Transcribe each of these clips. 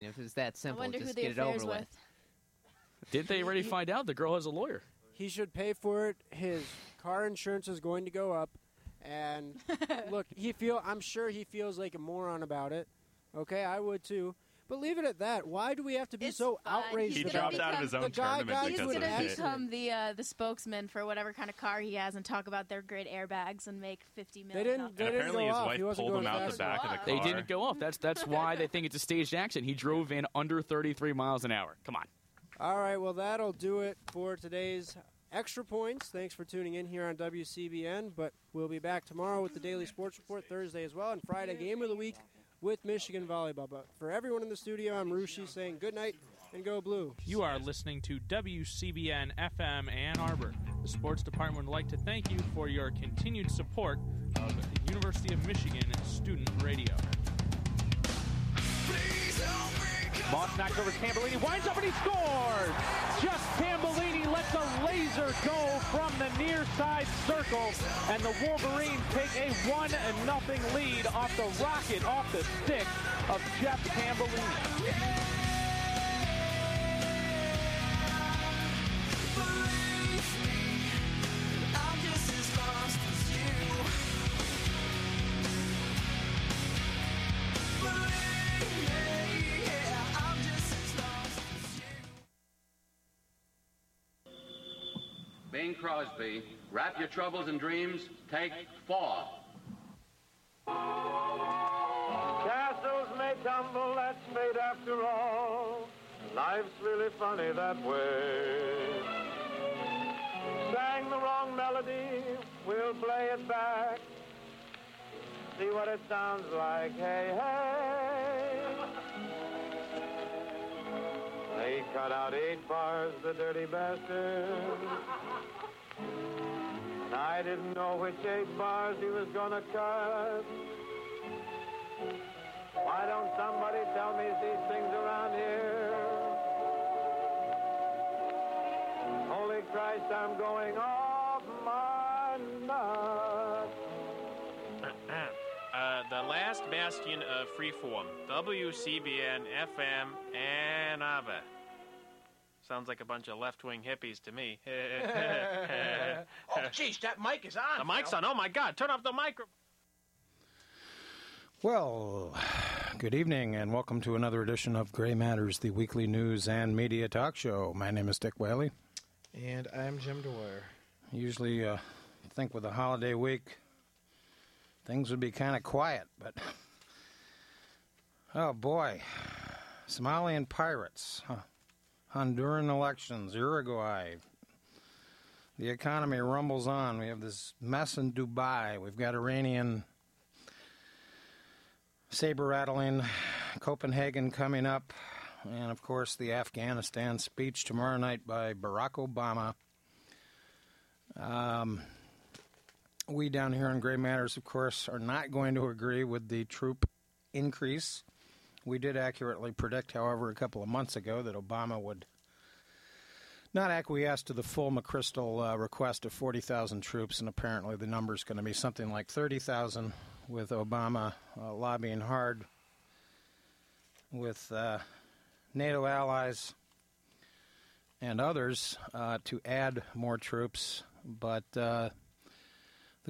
If it's that I simple, wonder who just the get it over with. with. Did they already find out the girl has a lawyer? He should pay for it. His car insurance is going to go up, and look, he feel. I'm sure he feels like a moron about it. Okay, I would too. But leave it at that. Why do we have to be It's so fine. outraged? He's He gonna dropped out of his The own guy tournament got He's because into of gonna an become the uh, the spokesman for whatever kind of car he has and talk about their great airbags and make fifty million. didn't- off they And it. didn't apparently go his off. wife He wasn't pulled him going out the fast back of enough. the They car. didn't go off. That's that's why they think it's a staged accident. He drove in under 33 miles an hour. Come on. All right, well, that'll do it for today's extra points. Thanks for tuning in here on WCBN. But we'll be back tomorrow with the Daily Sports Report, Thursday as well, and Friday game of the week with Michigan Volleyball. But for everyone in the studio, I'm Rushi saying good night and go blue. You are listening to WCBN FM Ann Arbor. The sports department would like to thank you for your continued support of University of Michigan Student Radio. Moss knocks over Tambellini, winds up and he scores! Just Tambellini lets a laser go from the near side circle, and the Wolverines take a 1 and nothing lead off the rocket off the stick of Jeff Tambellini. Crosby, wrap your troubles in dreams, take four. Castles may tumble, that's fate after all. Life's really funny that way. Sang the wrong melody, we'll play it back. See what it sounds like, hey, hey. Cut out eight bars, the dirty bastard. And I didn't know which eight bars he was gonna cut. Why don't somebody tell me these things around here? Holy Christ, I'm going off my nut. Uh, the last bastion of freeform, WCBN FM Ann Arbor. Sounds like a bunch of left-wing hippies to me. Oh, jeez, that mic is on. the mic's on. Oh my God! Turn off the microphone. Well, good evening and welcome to another edition of Gray Matters, the weekly news and media talk show. My name is Dick Whaley. And I'm Jim Dwyer. Usually, uh, I think with a holiday week, things would be kind of quiet, but oh boy, Somalian pirates, huh. Honduran elections, Uruguay. The economy rumbles on. We have this mess in Dubai. We've got Iranian saber rattling, Copenhagen coming up, and of course the Afghanistan speech tomorrow night by Barack Obama. Um, we down here in Gray Matters, of course, are not going to agree with the troop increase. We did accurately predict, however, a couple of months ago that Obama would not acquiesce to the full McChrystal uh, request of 40,000 troops, and apparently the number is going to be something like 30,000, with Obama uh, lobbying hard with uh, NATO allies and others uh, to add more troops, but uh,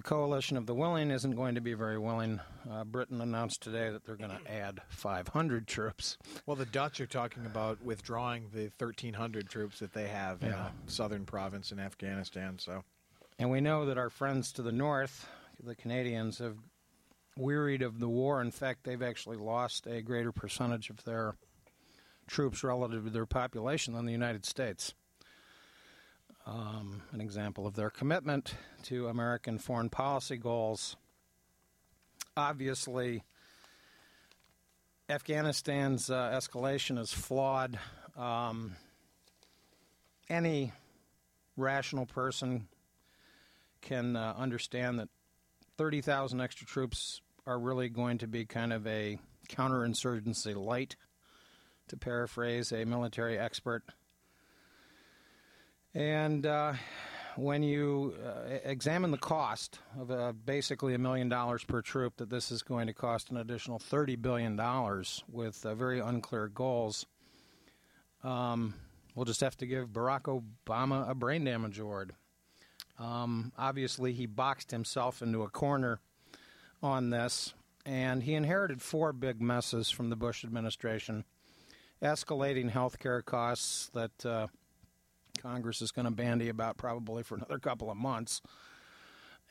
the coalition of the willing isn't going to be very willing. Uh, Britain announced today that they're going to add 500 troops. Well, the Dutch are talking about withdrawing the 1,300 troops that they have in Yeah. a southern province in Afghanistan. So, And we know that our friends to the north, the Canadians, have wearied of the war. In fact, they've actually lost a greater percentage of their troops relative to their population than the United States. Um, an example of their commitment to American foreign policy goals. Obviously, Afghanistan's uh, escalation is flawed. Um, any rational person can uh, understand that 30,000 extra troops are really going to be kind of a counterinsurgency light, to paraphrase a military expert. And uh, when you uh, examine the cost of uh, basically a million dollars per troop, that this is going to cost an additional thirty billion dollars with uh, very unclear goals. Um, we'll just have to give Barack Obama a brain damage award. Um, obviously, he boxed himself into a corner on this, and he inherited four big messes from the Bush administration escalating health care costs that uh, Congress is going to bandy about probably for another couple of months.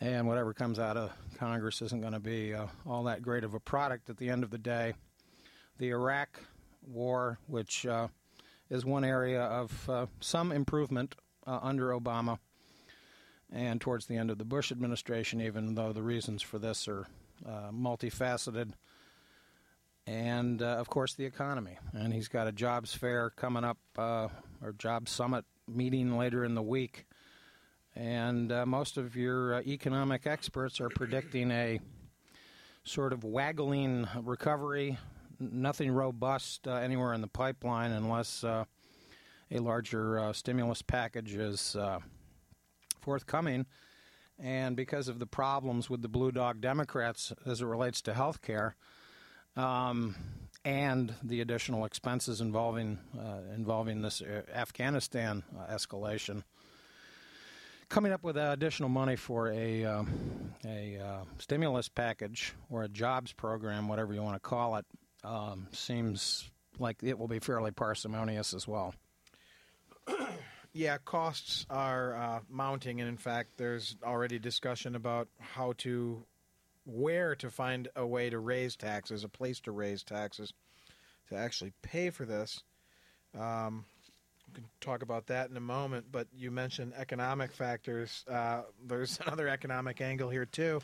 And whatever comes out of Congress isn't going to be uh, all that great of a product at the end of the day. The Iraq War, which uh, is one area of uh, some improvement uh, under Obama, and towards the end of the Bush administration, even though the reasons for this are uh, multifaceted. And uh, of course, the economy. And he's got a jobs fair coming up, uh, or jobs summit meeting later in the week. And uh, most of your uh, economic experts are predicting a sort of waggling recovery, nothing robust uh, anywhere in the pipeline unless uh, a larger uh, stimulus package is uh, forthcoming. And because of the problems with the Blue Dog Democrats as it relates to health care, um, and the additional expenses involving uh, involving this uh, Afghanistan uh, escalation. Coming up with uh, additional money for a um, a uh, stimulus package or a jobs program, whatever you want to call it, um, seems like it will be fairly parsimonious as well. Yeah, costs are uh, mounting, and in fact, there's already discussion about how to, where to find a way to raise taxes, a place to raise taxes, to actually pay for this. Um, we can talk about that in a moment, but you mentioned economic factors. Uh, there's another economic angle here too,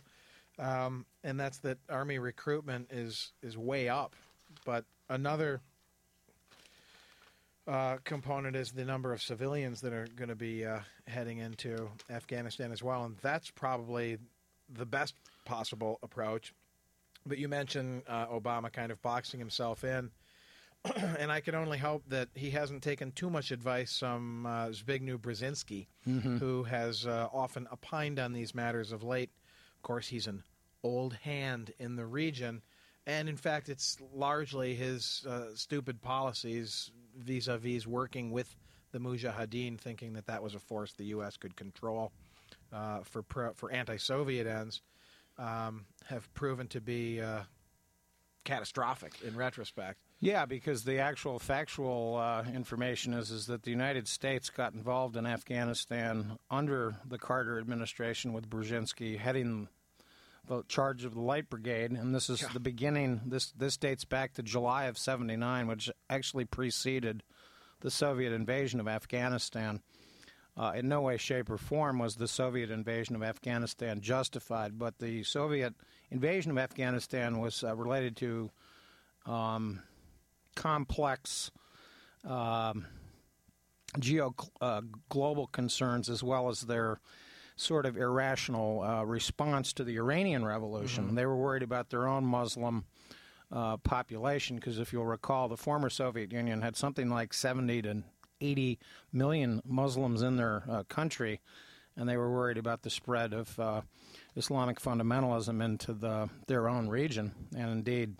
um, and that's that Army recruitment is is way up, but another uh, component is the number of civilians that are going to be uh, heading into Afghanistan as well, and that's probably the best possible approach. But you mentioned uh, Obama kind of boxing himself in, and I can only hope that he hasn't taken too much advice from uh, Zbigniew Brzezinski, Mhm. who has uh, often opined on these matters of late. Of course, he's an old hand in the region, and in fact, it's largely his uh, stupid policies vis-a-vis working with the Mujahideen, thinking that that was a force the U.S. could control uh, for pro- for anti-Soviet ends, um, have proven to be uh, catastrophic in retrospect. Yeah, because the actual factual uh, information is is that the United States got involved in Afghanistan under the Carter administration with Brzezinski heading the charge of the Light Brigade, and this is the beginning. This this dates back to July of '79, which actually preceded the Soviet invasion of Afghanistan. Uh, in no way, shape, or form was the Soviet invasion of Afghanistan justified, but the Soviet invasion of Afghanistan was uh, related to um, complex um, geo uh, global concerns as well as their sort of irrational uh, response to the Iranian Revolution. Mhm. They were worried about their own Muslim uh, population because, if you'll recall, the former Soviet Union had something like 70 to 80 million Muslims in their uh, country, and they were worried about the spread of uh, Islamic fundamentalism into the, their own region. And indeed,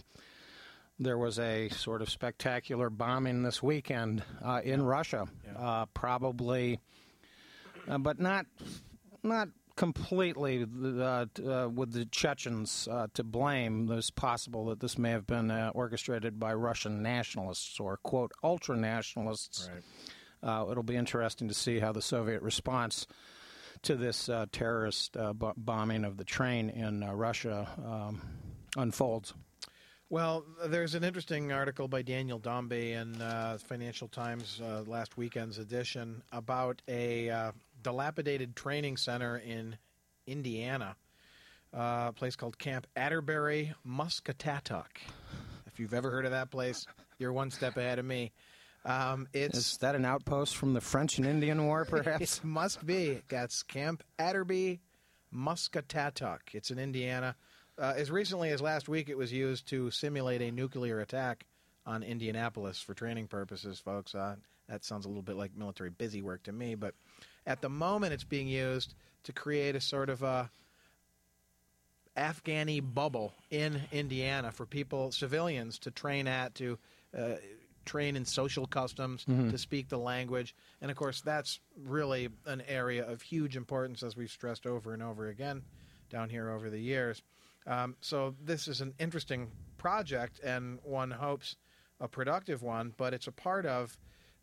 there was a sort of spectacular bombing this weekend uh, in Russia, uh, probably, uh, but not not completely uh, uh, with the Chechens uh, to blame. It's possible that this may have been uh, orchestrated by Russian nationalists or quote ultra nationalists. Uh, it'll be interesting to see how the Soviet response to this uh, terrorist uh, b- bombing of the train in uh, Russia um, unfolds. Well, there's an interesting article by Daniel Dombey in uh, Financial Times uh, last weekend's edition about a uh, dilapidated training center in Indiana, uh, a place called Camp Atterbury Muscatatuck. If you've ever heard of that place, you're one step ahead of me. Um, it's Is that an outpost from the French and Indian War, perhaps? it must be. That's Camp Atterbury Muscatatuck. It's in Indiana. Uh, as recently as last week, it was used to simulate a nuclear attack on Indianapolis for training purposes, folks. Uh, that sounds a little bit like military busy work to me, but At the moment, it's being used to create a sort of a Afghani bubble in Indiana for people, civilians, to train at, to uh, train in social customs, Mhm. to speak the language. And of course, that's really an area of huge importance, as we've stressed over and over again down here over the years. Um, so, this is an interesting project, and one hopes a productive one, but it's a part of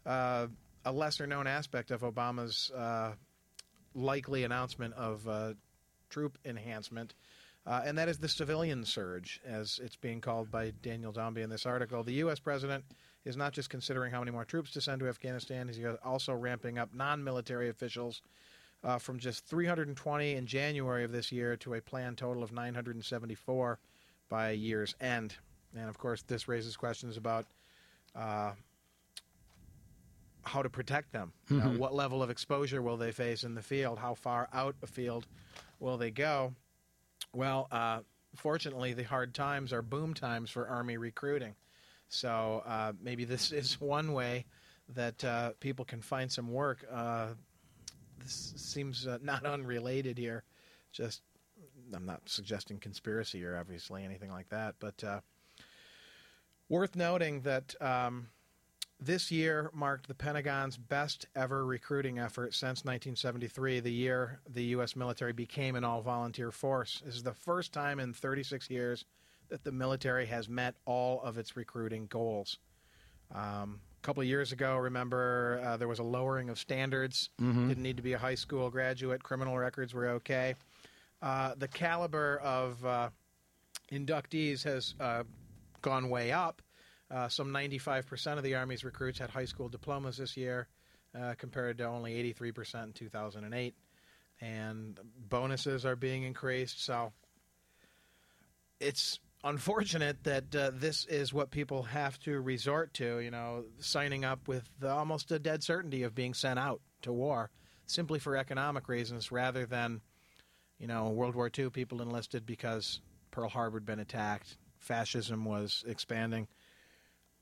uh, a lesser known aspect of Obama's uh, likely announcement of uh, troop enhancement. Uh, and that is the civilian surge, as it's being called by Daniel Dombey in this article. The U.S. president is not just considering how many more troops to send to Afghanistan, he's also ramping up non military officials uh, from just 320 in January of this year to a planned total of 974 by year's end. And of course, this raises questions about uh, how to protect them. Know, Mhm. what level of exposure will they face in the field? How far out a field will they go? Well, uh, fortunately, the hard times are boom times for Army recruiting. So uh, maybe this is one way that uh, people can find some work. Uh, this seems uh, not unrelated here. Just, I'm not suggesting conspiracy or obviously anything like that, but uh, worth noting that um, this year marked the Pentagon's best ever recruiting effort since 1973, the year the U.S. military became an all volunteer force. This is the first time in 36 years that the military has met all of its recruiting goals. Um, a couple of years ago, remember, uh, there was a lowering of standards. Mhm. Didn't need to be a high school graduate. Criminal records were okay. Uh, the caliber of uh, inductees has uh, gone way up. Uh, some 95% of the Army's recruits had high school diplomas this year, uh, compared to only 83% in 2008. And bonuses are being increased. So it's unfortunate that uh, this is what people have to resort to, you know, signing up with almost a dead certainty of being sent out to war simply for economic reasons rather than, you know, World War II people enlisted because Pearl Harbor had been attacked, fascism was expanding.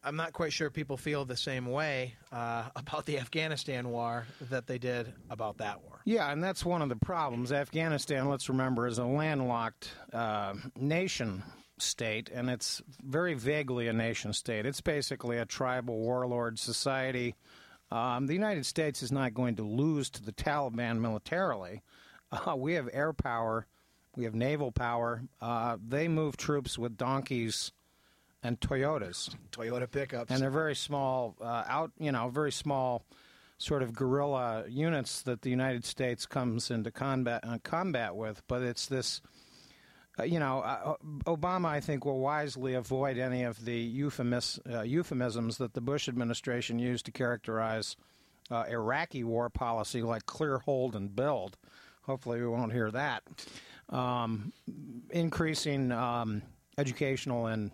I'm not quite sure people feel the same way uh, about the Afghanistan war that they did about that war. Yeah, and that's one of the problems. Afghanistan, let's remember, is a landlocked uh, nation state, and it's very vaguely a nation state. It's basically a tribal warlord society. Um, the United States is not going to lose to the Taliban militarily. Uh, we have air power, we have naval power. Uh, they move troops with donkeys and Toyotas. Toyota pickups. And they're very small, uh, out, you know, very small sort of guerrilla units that the United States comes into combat uh, combat with. But it's this, uh, you know, uh, Obama, I think, will wisely avoid any of the euphemis, uh, euphemisms that the Bush administration used to characterize uh, Iraqi war policy, like clear, hold, and build. Hopefully, we won't hear that. Um, increasing um, educational and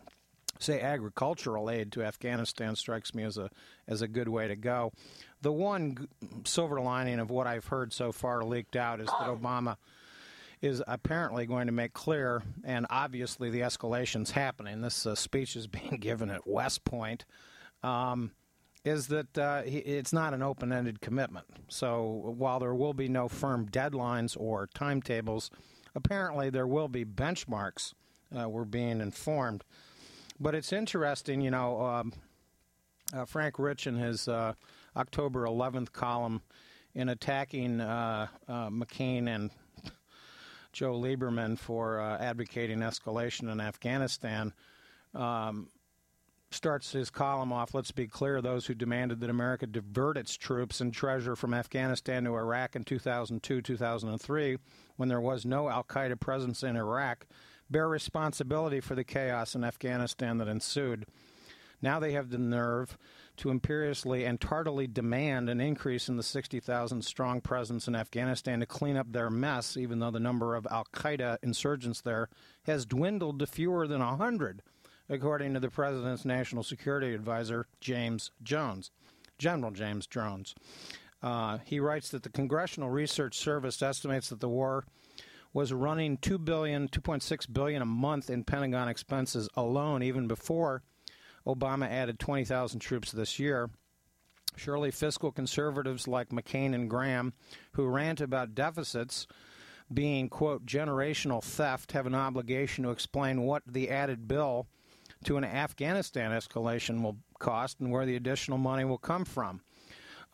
say agricultural aid to Afghanistan strikes me as a as a good way to go. The one silver lining of what I've heard so far leaked out is that Obama is apparently going to make clear, and obviously the escalation's happening. This uh, speech is being given at West Point. Um, is that uh, it's not an open-ended commitment. So while there will be no firm deadlines or timetables, apparently there will be benchmarks. Uh, we're being informed. But it's interesting, you know, um, uh, Frank Rich in his uh, October 11th column in attacking uh, uh, McCain and Joe Lieberman for uh, advocating escalation in Afghanistan um, starts his column off. Let's be clear: those who demanded that America divert its troops and treasure from Afghanistan to Iraq in 2002, 2003, when there was no Al Qaeda presence in Iraq, bear responsibility for the chaos in Afghanistan that ensued. Now they have the nerve to imperiously and tardily demand an increase in the 60,000 strong presence in Afghanistan to clean up their mess, even though the number of Al Qaeda insurgents there has dwindled to fewer than 100, according to the President's National Security Advisor, James Jones, General James Jones. Uh, he writes that the Congressional Research Service estimates that the war was running two billion, two point six billion a month in Pentagon expenses alone, even before Obama added 20,000 troops this year. Surely fiscal conservatives like McCain and Graham, who rant about deficits being, quote, generational theft, have an obligation to explain what the added bill to an Afghanistan escalation will cost and where the additional money will come from.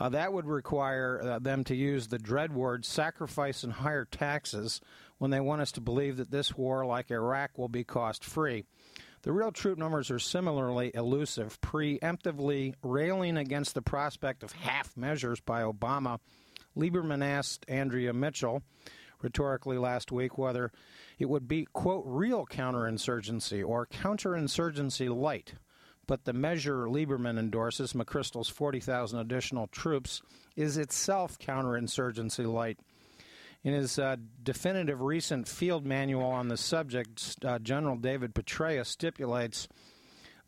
Uh, that would require uh, them to use the dread word sacrifice and higher taxes when they want us to believe that this war, like Iraq, will be cost free. The real troop numbers are similarly elusive, preemptively railing against the prospect of half measures by Obama. Lieberman asked Andrea Mitchell rhetorically last week whether it would be, quote, real counterinsurgency or counterinsurgency light. But the measure Lieberman endorses, McChrystal's 40,000 additional troops, is itself counterinsurgency light. In his uh, definitive recent field manual on the subject, uh, General David Petraeus stipulates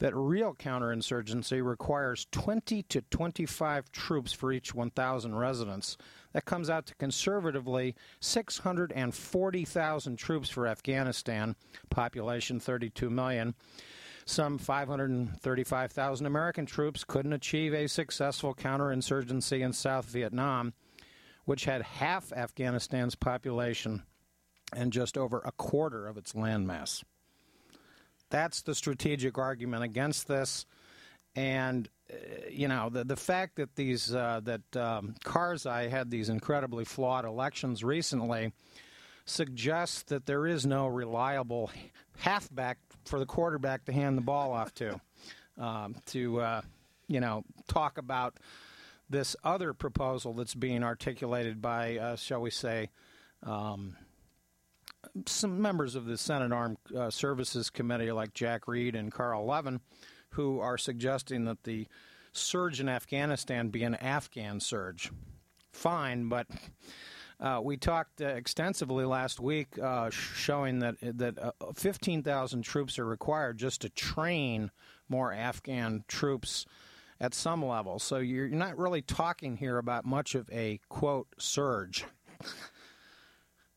that real counterinsurgency requires 20 to 25 troops for each 1,000 residents. That comes out to conservatively 640,000 troops for Afghanistan, population 32 million. Some 535,000 American troops couldn't achieve a successful counterinsurgency in South Vietnam, which had half Afghanistan's population and just over a quarter of its landmass. That's the strategic argument against this. And uh, you know the the fact that these uh, that um, Karzai had these incredibly flawed elections recently suggests that there is no reliable halfback for the quarterback to hand the ball off to um, to uh, you know talk about this other proposal that's being articulated by uh, shall we say um, some members of the Senate Armed uh, Services Committee like Jack Reed and Carl Levin who are suggesting that the surge in Afghanistan be an Afghan surge. Fine, but uh, we talked uh, extensively last week, uh, showing that that uh, 15,000 troops are required just to train more Afghan troops at some level. So you're not really talking here about much of a quote surge.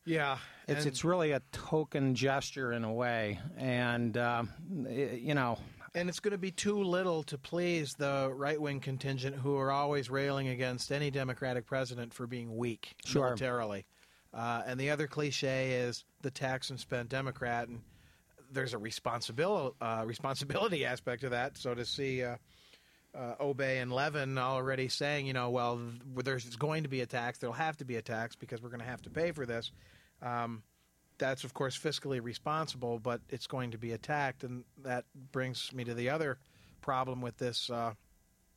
Yeah, it's it's really a token gesture in a way, and uh, you know and it's going to be too little to please the right wing contingent who are always railing against any Democratic president for being weak sure. militarily. Uh, and the other cliche is the tax and spend Democrat, and there's a responsibility uh, responsibility aspect to that. So to see uh, Obey and Levin already saying, you know, well, there's going to be a tax, there'll have to be a tax because we're going to have to pay for this. Um, that's of course fiscally responsible, but it's going to be attacked, and that brings me to the other problem with this uh,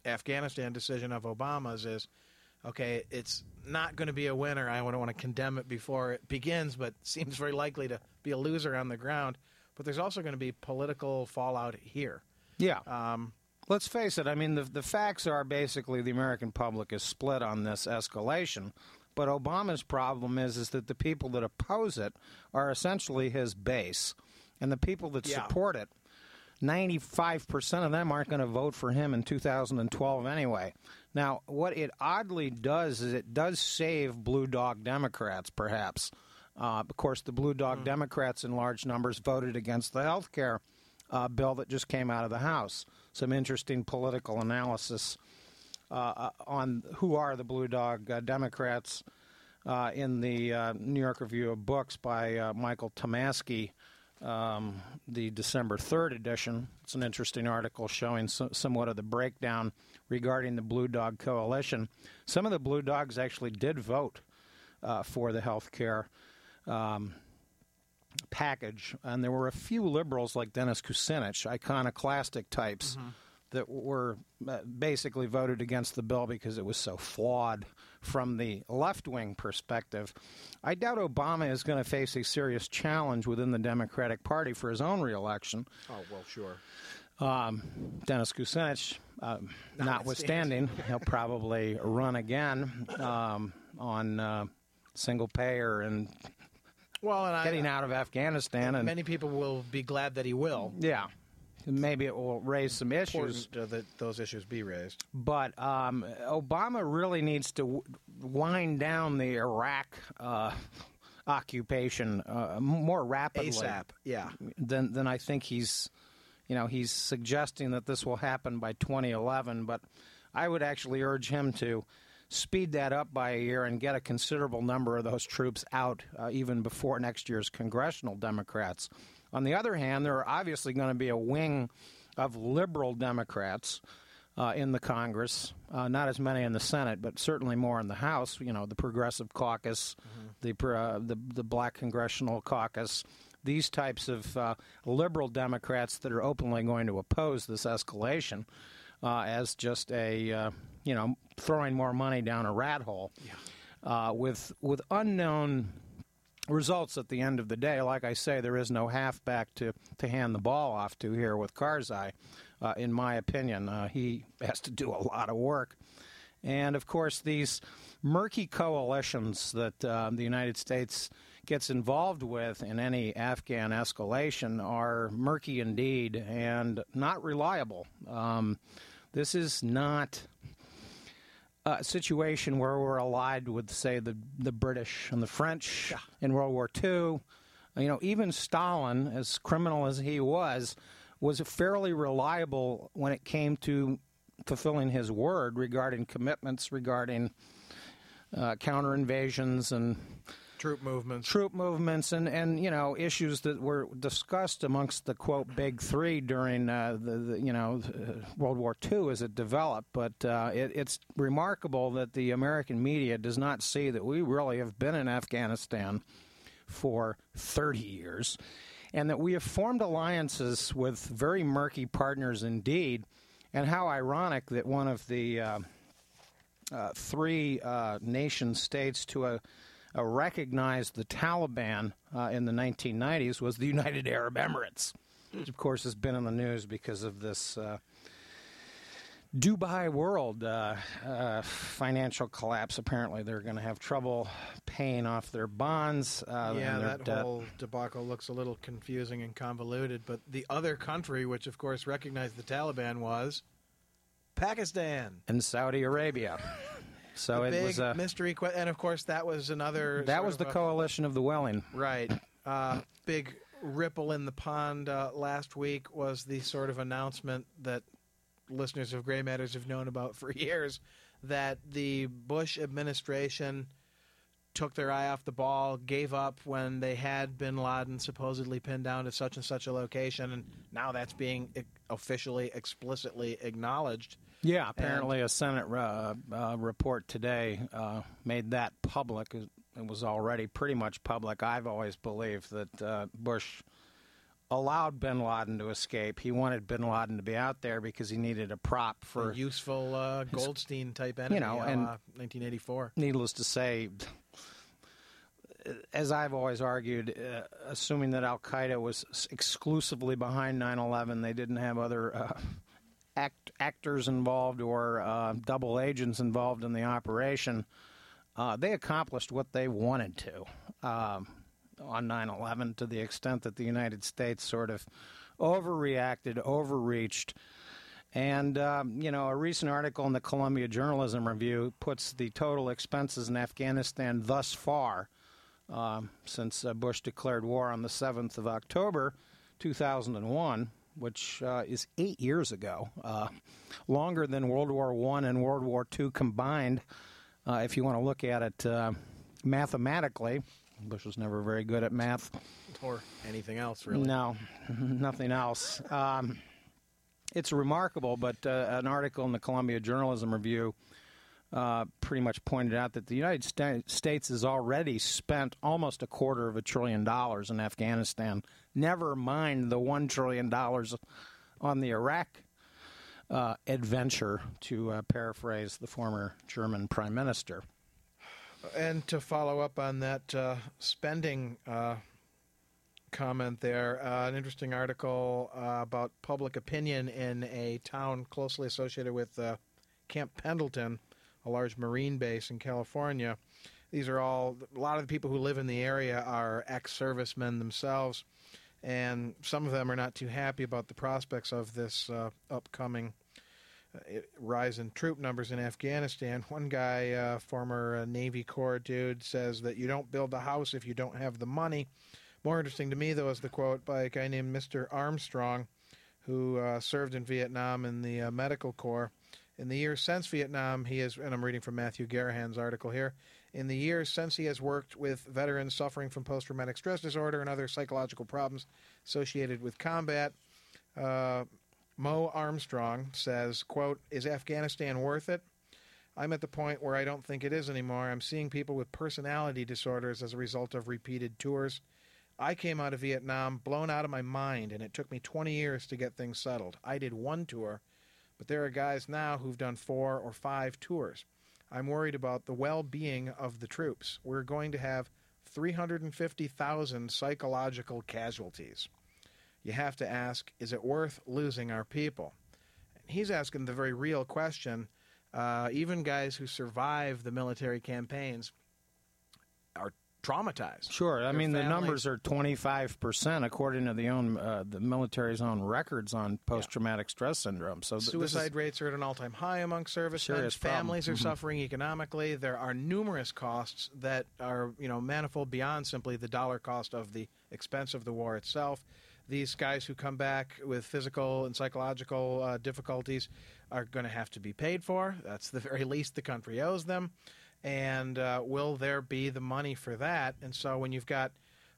Afghanistan decision of Obama's is, okay, it's not going to be a winner. I don't want to condemn it before it begins, but seems very likely to be a loser on the ground. But there's also going to be political fallout here. Yeah. Um, Let's face it. I mean, the the facts are basically the American public is split on this escalation. But Obama's problem is is that the people that oppose it are essentially his base, and the people that yeah. support it, ninety five percent of them aren't going to vote for him in 2012 anyway. Now, what it oddly does is it does save blue dog Democrats, perhaps. Uh, of course, the blue dog mm. Democrats in large numbers voted against the health care uh, bill that just came out of the House. Some interesting political analysis uh, on who are the Blue Dog uh, Democrats uh, in the New York Review of Books by Michael Tomasky. Um, the December 3rd edition. It's an interesting article showing so, somewhat of the breakdown regarding the Blue Dog Coalition. Some of the Blue Dogs actually did vote uh, for the health care um, package, and there were a few liberals like Dennis Kucinich, iconoclastic types. Mm-hmm that were uh, basically voted against the bill because it was so flawed from the left wing perspective. I doubt Obama is going to face a serious challenge within the Democratic Party for his own reelection. Oh, well, sure. Um, Dennis Kucinich, uh, notwithstanding, he'll probably run again um, on uh, single payer and well, and getting I, out of Afghanistan. And many people will be glad that he will. Yeah, maybe it will raise some issues. that those issues be raised. But um, Obama really needs to wind down the Iraq uh, occupation uh, more rapidly. ASAP, yeah. Than than I think he's, you know, he's suggesting that this will happen by 2011. But I would actually urge him to speed that up by a year and get a considerable number of those troops out uh, even before next year's congressional Democrats. On the other hand, there are obviously going to be a wing of liberal Democrats uh, in the Congress, uh, not as many in the Senate, but certainly more in the House. You know, the Progressive Caucus, the, uh, the the Black Congressional Caucus, these types of uh, liberal Democrats that are openly going to oppose this escalation uh, as just a uh, you know throwing more money down a rat hole uh, with with unknown results at the end of the day. Like I say, there is no halfback to to hand the ball off to here with Karzai. Uh, in my opinion, uh, he has to do a lot of work. And of course, these murky coalitions that uh, the United States gets involved with in any Afghan escalation are murky indeed and not reliable. Um, this is not a situation where we're allied with, say, the the British and the French in World War II. You know, even Stalin, as criminal as he was, was fairly reliable when it came to fulfilling his word regarding commitments regarding uh, counter invasions and troop movements, troop movements, and and you know issues that were discussed amongst the quote big three during uh, the, the you know uh, World War II as it developed. But uh, it, it's remarkable that the American media does not see that we really have been in Afghanistan for 30 years, and that we have formed alliances with very murky partners indeed. And how ironic that one of the uh, uh, three uh, nation states to a uh, recognized the Taliban uh, in the 1990s was the United Arab Emirates, which of course has been in the news because of this uh, Dubai World uh, uh, financial collapse. Apparently, they're going to have trouble paying off their bonds. Uh, yeah, their that debt. whole debacle looks a little confusing and convoluted. But the other country, which of course recognized the Taliban, was Pakistan. and Saudi Arabia. So the it big was a, mystery, que- and of course that was another. that was the a- coalition of the Welling. Right. Uh, big ripple in the pond uh, last week was the sort of announcement that listeners of Gray Matters have known about for years that the Bush administration took their eye off the ball, gave up when they had bin Laden supposedly pinned down to such and such a location, and now that's being officially, explicitly acknowledged. Yeah, apparently a Senate uh, uh, report today uh, made that public. It was already pretty much public. I've always believed that uh, Bush allowed Bin Laden to escape. He wanted Bin Laden to be out there because he needed a prop for a useful uh, Goldstein type enemy, you know, a and- la 1984. Needless to say, as I've always argued, uh, assuming that Al Qaeda was exclusively behind 9 11, they didn't have other uh, act- actors involved or uh, double agents involved in the operation. Uh, they accomplished what they wanted to um, on 9 11 to the extent that the United States sort of overreacted, overreached. And, um, you know, a recent article in the Columbia Journalism Review puts the total expenses in Afghanistan thus far, um, since uh, Bush declared war on the 7th of October 2001, which uh, is eight years ago, uh, longer than World War I and World War II combined, uh, if you want to look at it uh, mathematically. Bush was never very good at math. Or anything else, really. No, nothing else. Um, it's remarkable, but uh, an article in the Columbia Journalism Review uh, pretty much pointed out that the United Sta- States has already spent almost a quarter of a trillion dollars in Afghanistan. Never mind the one trillion dollars on the Iraq uh, adventure, to uh, paraphrase the former German prime minister. And to follow up on that uh, spending uh, comment there, uh, an interesting article uh, about public opinion in a town closely associated with uh, Camp Pendleton, a large Marine base in California. These are all, a lot of the people who live in the area are ex servicemen themselves, and some of them are not too happy about the prospects of this uh, upcoming uh, rise in troop numbers in Afghanistan. One guy, uh, former uh, Navy Corps dude, says that you don't build a house if you don't have the money. More interesting to me, though, is the quote by a guy named Mr. Armstrong, who uh, served in Vietnam in the uh, medical corps. In the years since Vietnam, he has, and I'm reading from Matthew Garrahan's article here. In the years since he has worked with veterans suffering from post traumatic stress disorder and other psychological problems associated with combat, uh, Mo Armstrong says, quote, Is Afghanistan worth it? I'm at the point where I don't think it is anymore. I'm seeing people with personality disorders as a result of repeated tours. I came out of Vietnam blown out of my mind, and it took me 20 years to get things settled. I did one tour, but there are guys now who've done four or five tours. I'm worried about the well being of the troops. We're going to have 350,000 psychological casualties. You have to ask is it worth losing our people? He's asking the very real question. Uh, even guys who survive the military campaigns traumatized. Sure, I mean the numbers are twenty five percent according to the own uh, the military's own records on post traumatic stress syndrome. So th- is- Suicide rates are at an all-time high among servicemen. Serious problem. Families are Mhm. suffering economically. There are numerous costs that are, you know, manifold beyond simply the dollar cost of the expense of the war itself. These guys who come back with physical and psychological uh, difficulties are going to have to be paid for. That's the very least the country owes them. And uh, will there be the money for that? And so when you've got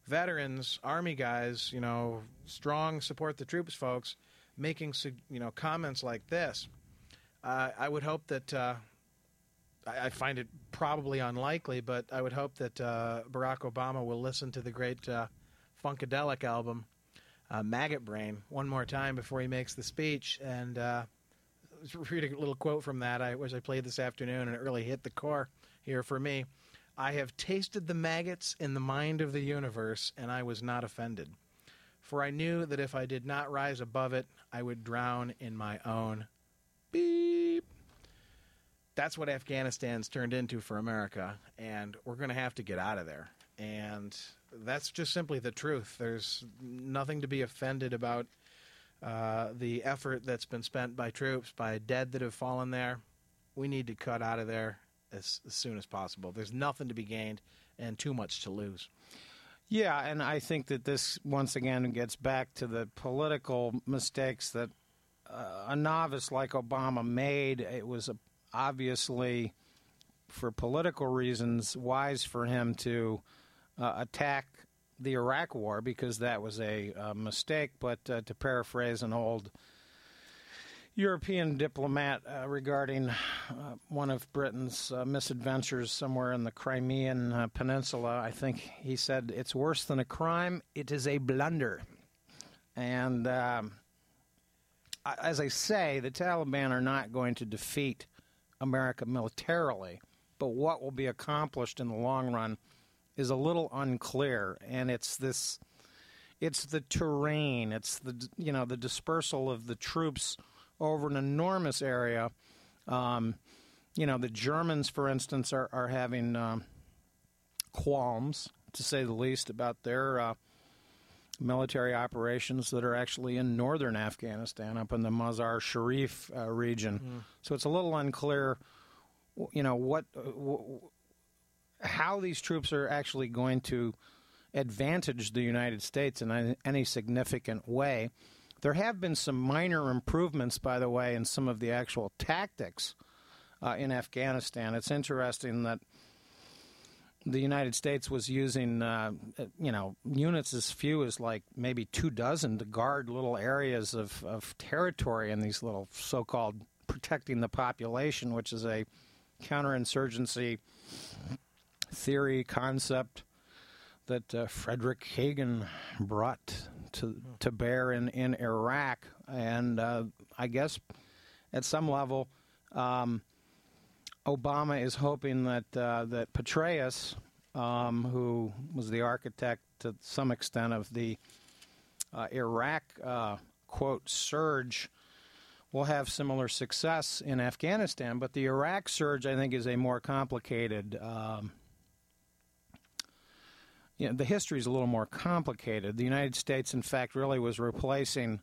veterans, army guys, you know, strong support the troops folks making you know comments like this, uh, I would hope that uh, I, find it probably unlikely, but I would hope that uh, Barack Obama will listen to the great uh, Funkadelic album, uh, Maggot Brain, one more time before he makes the speech. And read a little quote from that, I, which I played this afternoon, and it really hit the core here for me. I have tasted the maggots in the mind of the universe, and I was not offended. For I knew that if I did not rise above it, I would drown in my own beep. That's what Afghanistan's turned into for America, and we're going to have to get out of there. And that's just simply the truth. There's nothing to be offended about uh, the effort that's been spent by troops, by dead that have fallen there. We need to cut out of there as, as soon as possible. There's nothing to be gained and too much to lose. Yeah, and I think that this once again gets back to the political mistakes that uh, a novice like Obama made. It was obviously, for political reasons, wise for him to uh, attack the Iraq War because that was a uh, mistake. But uh, to paraphrase an old European diplomat uh, regarding uh, one of Britain's uh, misadventures somewhere in the Crimean uh, Peninsula. I think he said, It's worse than a crime, it is a blunder. And um, as I say, the Taliban are not going to defeat America militarily, but what will be accomplished in the long run is a little unclear. And it's this. It's the terrain. It's the you know the dispersal of the troops over an enormous area. Um, you know, the Germans, for instance, are, are having um, qualms, to say the least, about their uh, military operations that are actually in northern Afghanistan, up in the Mazar Sharif uh, region. So it's a little unclear, you know, what, uh, w- how these troops are actually going to advantage the United States in any significant way. There have been some minor improvements, by the way, in some of the actual tactics uh, in Afghanistan. It's interesting that the United States was using, uh, you know, units as few as like maybe two dozen to guard little areas of, of territory in these little so-called protecting the population, which is a counterinsurgency theory concept that uh, Frederick Kagan brought to to bear in, in Iraq, and uh, I guess at some level, um, Obama is hoping that uh, that Petraeus, um, who was the architect to some extent of the uh, Iraq uh, quote surge, will have similar success in Afghanistan. But the Iraq surge, I think, is a more complicated. Um, you know, the history is a little more complicated. The United States, in fact, really was replacing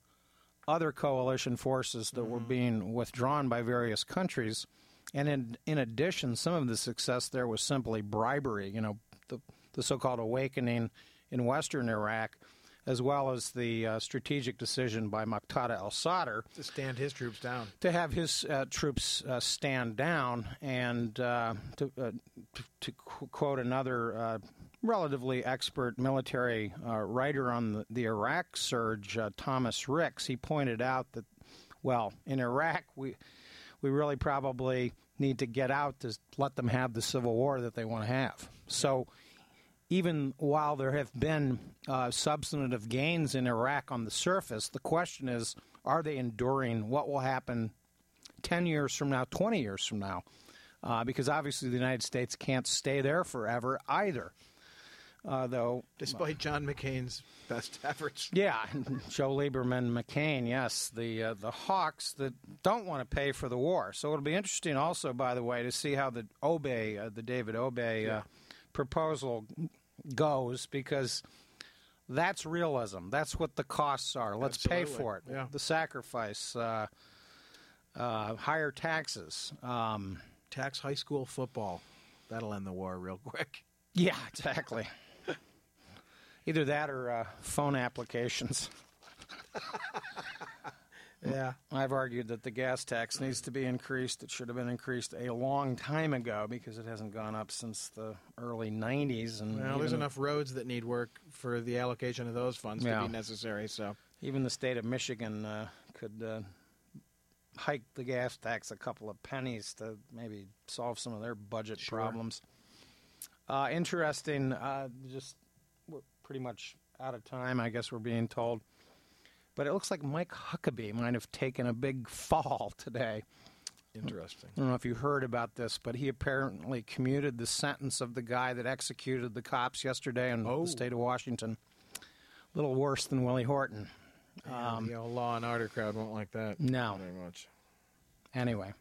other coalition forces that were being withdrawn by various countries. And in, in addition, some of the success there was simply bribery. You know, the, the so called awakening in western Iraq as well as the uh, strategic decision by Muqtada al Sadr To stand his troops down. to have his uh, troops uh, stand down and uh, to, uh, to, to qu- quote another uh, relatively expert military uh, writer on the, the Iraq surge, uh, Thomas Ricks, he pointed out that, well, in Iraq, we, we really probably need to get out to let them have the civil war that they want to have. So even while there have been uh, substantive gains in Iraq on the surface, the question is are they enduring what will happen 10 years from now, 20 years from now? Uh, because obviously the United States can't stay there forever either. Uh, though, Despite John McCain's best efforts. yeah, Joe Lieberman, McCain, yes, the uh, the hawks that don't want to pay for the war. So it'll be interesting, also, by the way, to see how the Obey, uh, the David Obey uh, proposal goes, because that's realism. That's what the costs are. Let's pay for it. yeah. The sacrifice, uh, uh, higher taxes. Um, Tax high school football. That'll end the war real quick. yeah, exactly. Either that or uh, phone applications. Yeah. I've argued that the gas tax needs to be increased. It should have been increased a long time ago because it hasn't gone up since the early 90s. And Well, there's enough roads that need work for the allocation of those funds Yeah. to be necessary. So even the state of Michigan uh, could uh, hike the gas tax a couple of pennies to maybe solve some of their budget Sure. problems. Uh, interesting. Uh, just pretty much out of time, I guess we're being told. But it looks like Mike Huckabee might have taken a big fall today. interesting. I don't know if you heard about this, but he apparently commuted the sentence of the guy that executed the cops yesterday in Oh. the state of Washington. A little worse than Willie Horton. Um, the old Law and Order crowd won't like that. No. very much. Anyway,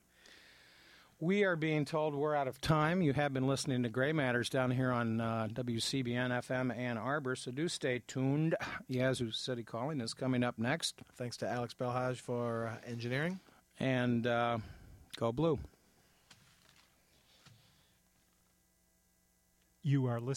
we are being told we're out of time. You have been listening to Gray Matters down here on uh, WCBN FM Ann Arbor, so do stay tuned. Yazoo City Calling is coming up next. Thanks to Alex Belhaj for uh, engineering. And uh, go blue. You are listening.